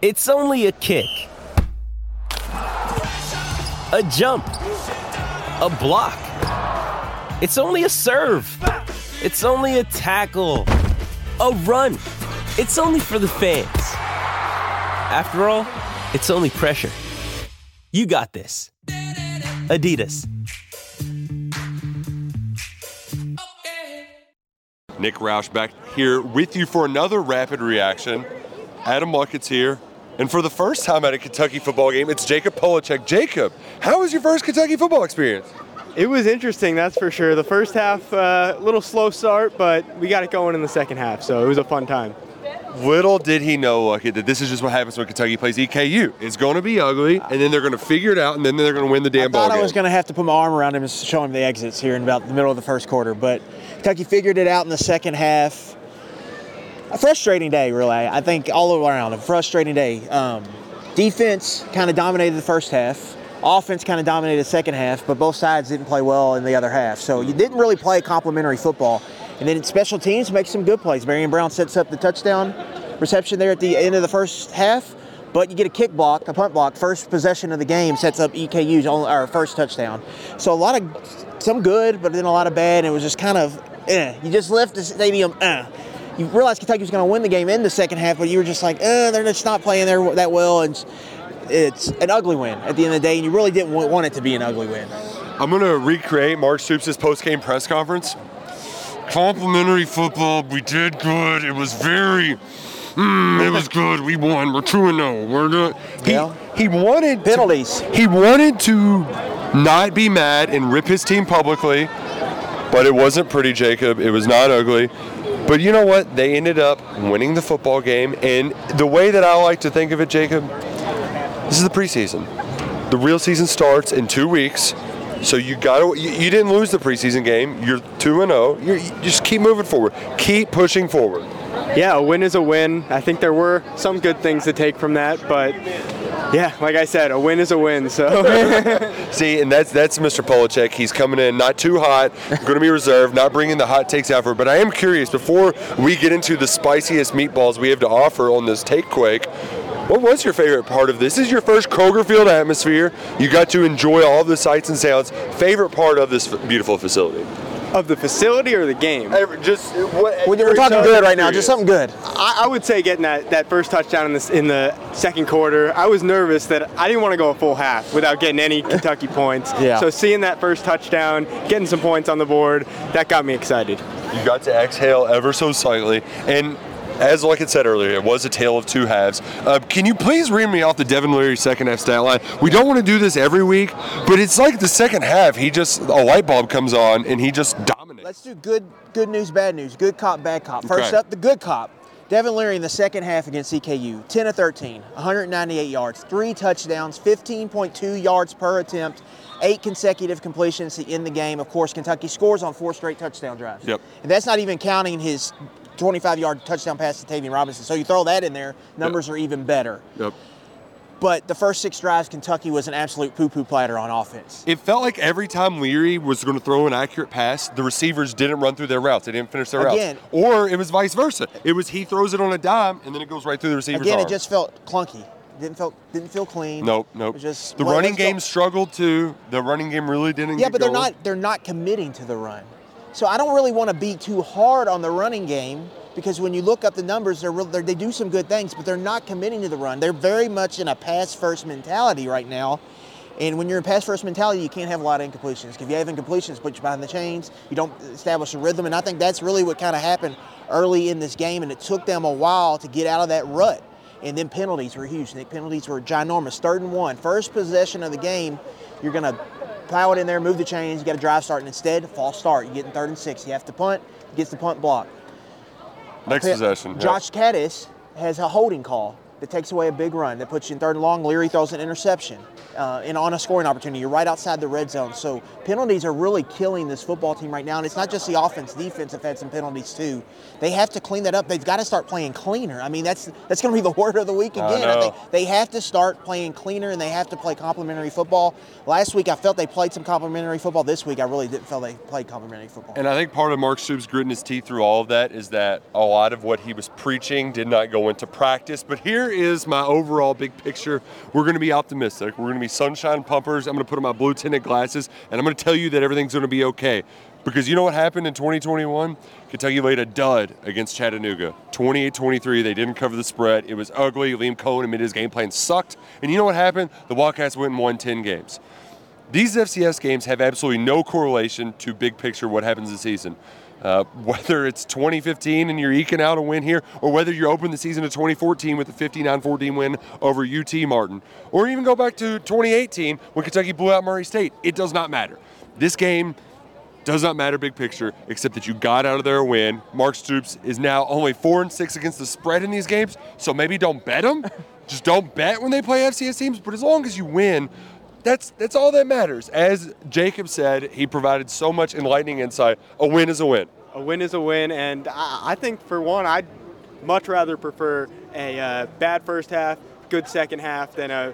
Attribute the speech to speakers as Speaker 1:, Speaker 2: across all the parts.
Speaker 1: It's only a kick, a jump, a block. It's only a serve. It's only a tackle, a run. It's only for the fans. After all, it's only pressure. You got this. Adidas.
Speaker 2: Nick Roush back here with you for another rapid reaction. Adam Luckett's here. And for the first time at a Kentucky football game, it's Jacob Polachek. Jacob, how was your first Kentucky football experience?
Speaker 3: It was interesting, that's for sure. The first half, a uh, little slow start, but we got it going in the second half, so it was a fun time.
Speaker 2: Little did he know, Luckett, that this is just what happens when Kentucky plays EKU. It's going to be ugly, and then they're going to figure it out, and then they're going to win the damn
Speaker 4: I
Speaker 2: ball I
Speaker 4: thought
Speaker 2: game.
Speaker 4: I was going to have to put my arm around him and show him the exits here in about the middle of the first quarter, but Kentucky figured it out in the second half. A frustrating day, really. I think all around a frustrating day. Um, defense kind of dominated the first half. Offense kind of dominated the second half, but both sides didn't play well in the other half. So you didn't really play complementary football. And then special teams make some good plays. Barion Brown sets up the touchdown reception there at the end of the first half, but you get a kick block, a punt block, first possession of the game sets up EKU's only, our first touchdown. So a lot of some good, but then a lot of bad. And it was just kind of, eh. You just left the stadium, eh. You realized Kentucky was going to win the game in the second half, but you were just like, eh, they're just not playing there that well, and it's an ugly win at the end of the day. And you really didn't want it to be an ugly win.
Speaker 2: I'm going to recreate Mark Stoops' post-game press conference. Complimentary football, we did good. It was very Mm, it was good. We won. We're two and zero. We're not. He,
Speaker 4: Yeah.
Speaker 2: he wanted to-
Speaker 4: Penalties.
Speaker 2: he wanted to not be mad and rip his team publicly, but it wasn't pretty, Jacob. It was not ugly. But you know what? They ended up winning the football game, and the way that I like to think of it, Jacob, this is the preseason. The real season starts in two weeks. So you got to. You, you didn't lose the preseason game. You're two and oh. zero. You just keep moving forward. Keep pushing forward.
Speaker 3: Yeah, a win is a win. I think there were some good things to take from that, but yeah, like I said, a win is a win. So
Speaker 2: See, and that's that's Mr. Polachek. He's coming in not too hot, going to be reserved, not bringing the hot takes out for. But I am curious before we get into the spiciest meatballs we have to offer on this take quake. What was your favorite part of this? This is your first Kroger Field atmosphere. You got to enjoy all the sights and sounds. Favorite part of this beautiful facility?
Speaker 3: Of the facility or the game,
Speaker 2: Just what,
Speaker 4: We're, we're talking good right now, just something good.
Speaker 3: I, I would say getting that, that first touchdown in the in the second quarter. I was nervous that I didn't want to go a full half without getting any Kentucky points.
Speaker 4: Yeah.
Speaker 3: So seeing that first touchdown, getting some points on the board, that got me excited.
Speaker 2: You got to exhale ever so slightly. And as like I said earlier, it was a tale of two halves. Uh, can you please read me off the Devin Leary second half stat line? We don't want to do this every week, but it's like the second half, he just a light bulb comes on and he just dominates.
Speaker 4: Let's do good good news, bad news. Good cop, bad cop. First
Speaker 2: Okay.
Speaker 4: up, the good cop. Devin Leary in the second half against EKU, 10 of 13, 198 yards, three touchdowns, 15.2 yards per attempt, eight consecutive completions to end the game. Of course, Kentucky scores on four straight touchdown drives.
Speaker 2: Yep.
Speaker 4: And that's not even counting his 25 yard touchdown pass to Tayvion Robinson. So you throw that in there, numbers are even better.
Speaker 2: Yep.
Speaker 4: But the first six drives, Kentucky was an absolute poo poo platter on offense.
Speaker 2: It felt like every time Leary was going to throw an accurate pass, the receivers didn't run through their routes. They didn't finish their
Speaker 4: Again-
Speaker 2: routes. Or it was vice versa. It was he throws it on a dime and then it goes right through the receiver's
Speaker 4: Again,
Speaker 2: arm.
Speaker 4: it just felt clunky. Didn't feel didn't feel clean.
Speaker 2: Nope, nope.
Speaker 4: just
Speaker 2: the running
Speaker 4: let's go-
Speaker 2: game struggled too. The running game really didn't.
Speaker 4: Yeah, but they're not they're not committing to the run. So I don't really want to be too hard on the running game because when you look up the numbers, they're, real, they're they do some good things, but they're not committing to the run. They're very much in a pass first mentality right now. And when you're in pass first mentality, you can't have a lot of incompletions. If you have incompletions, put you behind the chains. You don't establish a rhythm, and I think that's really what kind of happened early in this game. And it took them a while to get out of that rut. And then penalties were huge. The penalties were ginormous. Third and one, first possession of the game, you're gonna plow it in there, move the chains. You got a drive start, and instead, false start. You get in third and six. You have to punt. Gets the punt block.
Speaker 2: Next possession.
Speaker 4: Josh Kattus has a holding call that takes away a big run that puts you in third and long. Leary throws an interception. Uh, and on a scoring opportunity. You're right outside the red zone. So penalties are really killing this football team right now. And it's not just the offense, defense have had some penalties too. They have to clean that up. They've got to start playing cleaner. I mean, that's that's going to be the word of the week again. I,
Speaker 2: know.
Speaker 4: think they have to start playing cleaner and they have to play complementary football. Last week I felt they played some complementary football. This week I really didn't feel they played complementary football.
Speaker 2: And I think part of Mark Stoops gritting his teeth through all of that is that a lot of what he was preaching did not go into practice. But here is my overall big picture. We're going to be optimistic. We're going to be sunshine pumpers. I'm going to put on my blue tinted glasses, and I'm going to tell you that everything's going to be okay. Because you know what happened in 2021? Kentucky laid a dud against Chattanooga. 28 23. They didn't cover the spread. It was ugly. Liam Coen admitted his game plan sucked. And you know what happened? The Wildcats went and won 10 games. These FCS games have absolutely no correlation to big picture what happens this season. Uh, whether it's 2015 and you're eking out a win here, or whether you're open the season of 2014 with a 59-14 win over UT Martin, or even go back to 2018 when Kentucky blew out Murray State, it does not matter. This game does not matter big picture, except that you got out of there a win. Mark Stoops is now only four and six against the spread in these games, so maybe don't bet them. Just don't bet when they play FCS teams. But as long as you win, that's that's all that matters. As Jacob said, he provided so much enlightening insight. A win is a win.
Speaker 3: A win is a win, and I, I think for one, I'd much rather prefer a uh, bad first half, good second half than a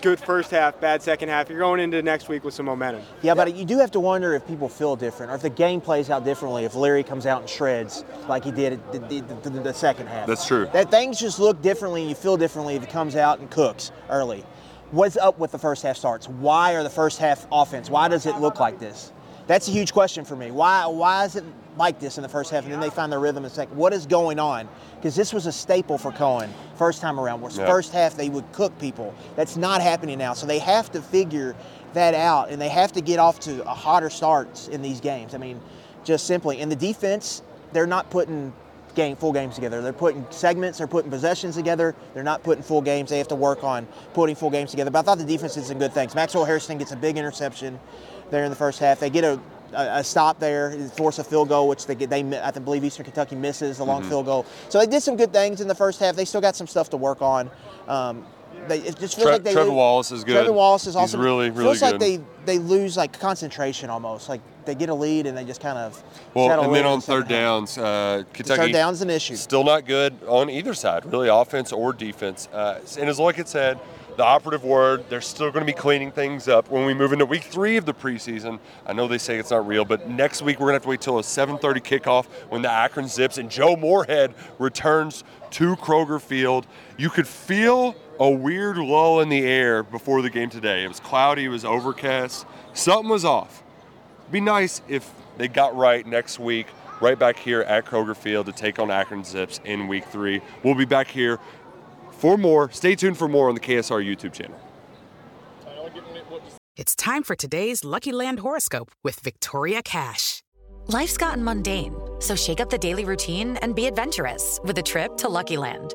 Speaker 3: good first half, bad second half. You're going into next week with some momentum.
Speaker 4: Yeah, but you do have to wonder if people feel different or if the game plays out differently. If Leary comes out and shreds like he did the, the, the, the second half.
Speaker 2: That's true.
Speaker 4: That things just look differently and you feel differently if he comes out and cooks early. What's up with the first half starts? Why are the first half offense? Why does it look like this? That's a huge question for me. Why why is it like this in the first half and then they find their rhythm in the second? What is going on? Because this was a staple for Coen first time around.
Speaker 2: Yeah.
Speaker 4: first half they would cook people. That's not happening now. So they have to figure that out and they have to get off to a hotter starts in these games. I mean, just simply. And the defense, they're not putting game full games together. They're putting segments, they're putting possessions together. They're not putting full games. They have to work on putting full games together. But I thought the defense did some good things. Maxwell Hairston gets a big interception there in the first half. They get a a, a stop there, force a field goal, which they get. They I believe Eastern Kentucky misses a long field goal. So they did some good things in the first half. They still got some stuff to work on. Um, they, it just feels
Speaker 2: Tre-
Speaker 4: like they
Speaker 2: Trevin
Speaker 4: lose-
Speaker 2: Wallace is good.
Speaker 4: Trevin Wallace is awesome.
Speaker 2: really, really
Speaker 4: feels like they they lose like concentration almost. Like they get a lead and they just kind of
Speaker 2: Well, and then on third downs, uh, Kentucky
Speaker 4: Third down's an issue.
Speaker 2: Still not good on either side, really, offense or defense. Uh, and as Luckett said, the operative word, they're still going to be cleaning things up when we move into week three of the preseason. I know they say it's not real, but next week we're going to have to wait till a 7:30 kickoff when the Akron Zips and Joe Moorhead returns to Kroger Field. You could feel a weird lull in the air before the game today. It was cloudy, it was overcast, something was off be nice if they got right next week, right back here at Kroger Field to take on Akron Zips in week three. We'll be back here for more. Stay tuned for more on the KSR YouTube channel.
Speaker 5: It's time for today's Lucky Land horoscope with Victoria Cash.
Speaker 6: Life's gotten mundane, so shake up the daily routine and be adventurous with a trip to Lucky Land.